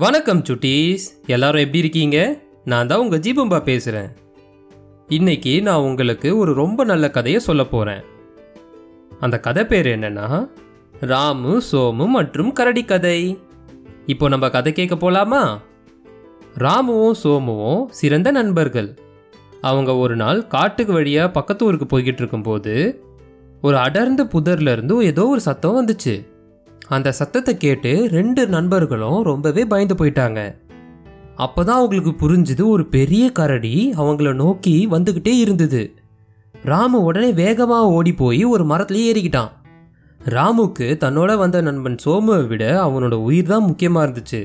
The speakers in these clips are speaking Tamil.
வணக்கம் சுட்டீஸ். எல்லாரும் எப்படி இருக்கீங்க? நான் தான் உங்கள் ஜீபம்பா பேசுகிறேன் இன்னைக்கு நான் உங்களுக்கு ஒரு ரொம்ப நல்ல கதையை சொல்ல போகிறேன் அந்த கதை பேர் என்னன்னா ராமு சோமு மற்றும் கரடி கதை. இப்போ நம்ம கதை கேட்க போலாமா? ராமுவும் சோமுவும் சிறந்த நண்பர்கள். அவங்க ஒரு நாள் காட்டுக்கு வழியாக பக்கத்து ஊருக்கு போய்கிட்டு இருக்கும்போது ஒரு அடர்ந்த புதர்லேருந்து ஏதோ ஒரு சத்தம் வந்துச்சு. அந்த சத்தத்தை கேட்டு ரெண்டு நண்பர்களும் ரொம்பவே பயந்து போயிட்டாங்க. அப்பதான் அவங்களுக்கு புரிஞ்சுது ஒரு பெரிய கரடி அவங்கள நோக்கி வந்துக்கிட்டே இருந்தது. ராமு உடனே வேகமாக ஓடி போய் ஒரு மரத்துலேயே ஏறிக்கிட்டான். ராமுக்கு தன்னோட வந்த நண்பன் சோமுவை விட அவனோட உயிர் தான் முக்கியமாக இருந்துச்சு.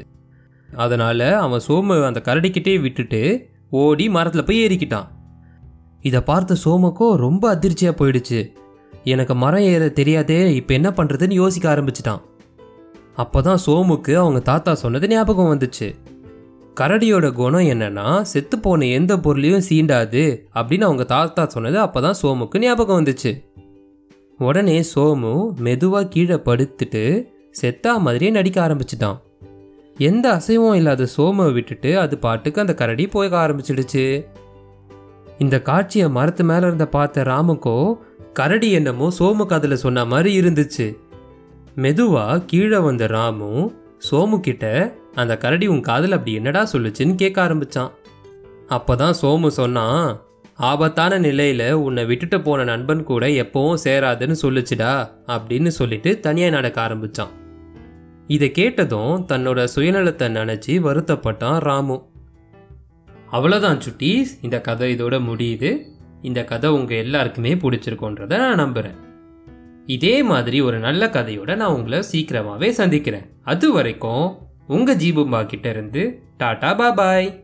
அதனால அவன் சோமு அந்த கரடிக்கிட்டே விட்டுட்டு ஓடி மரத்தில் போய் ஏறிக்கிட்டான். இதை பார்த்த சோமுக்கோ ரொம்ப அதிர்ச்சியாக போயிடுச்சு. எனக்கு மரம் ஏற தெரியாதே இப்போ என்ன பண்ணுறதுன்னு யோசிக்க ஆரம்பிச்சிட்டான். அப்போதான் சோமுக்கு அவங்க தாத்தா சொன்னது ஞாபகம் வந்துச்சு. கரடியோட குணம் என்னன்னா செத்து போன எந்த பொருளையும் சீண்டாது அப்படின்னு அவங்க தாத்தா சொன்னது அப்போதான் சோமுக்கு ஞாபகம் வந்துச்சு. உடனே சோமு மெதுவாக கீழே படுத்துட்டு செத்தா மாதிரியே நடிக்க ஆரம்பிச்சிட்டான். எந்த அசைவும் இல்லாத சோமை விட்டுட்டு அது பாட்டுக்கு அந்த கரடி போக ஆரம்பிச்சிடுச்சு. இந்த காட்சியை மரத்து மேலே இருந்த பார்த்த ராமுக்கோ கரடி என்னமோ சோமு அதில் சொன்ன மாதிரி இருந்துச்சு. மெதுவாக கீழே வந்த ராமு சோமு கிட்ட அந்த கரடி உன் காதில் அப்படி என்னடா சொல்லுச்சுன்னு கேட்க ஆரம்பிச்சான். அப்பதான் சோமு சொன்னான் ஆபத்தான நிலையில உன்னை விட்டுட்டு போன நண்பன் கூட எப்பவும் சேராதுன்னு சொல்லுச்சுடா அப்படின்னு சொல்லிட்டு தனியாக நடக்க ஆரம்பிச்சான். இதை கேட்டதும் தன்னோட சுயநலத்தை நினைச்சு வருத்தப்பட்டான் ராமு. அவ்வளோதான் சுட்டீஸ் இந்த கதை இதோட முடியுது. இந்த கதை உங்கள் எல்லாருக்குமே பிடிச்சிருக்கோன்றதை நான் நம்புகிறேன் இதே மாதிரி ஒரு நல்ல கதையோட நான் உங்களை சீக்கிரமாகவே சந்திக்கிறேன். அது வரைக்கும் உங்கள் ஜீபும்பா கிட்ட இருந்து டாடா பாபாய்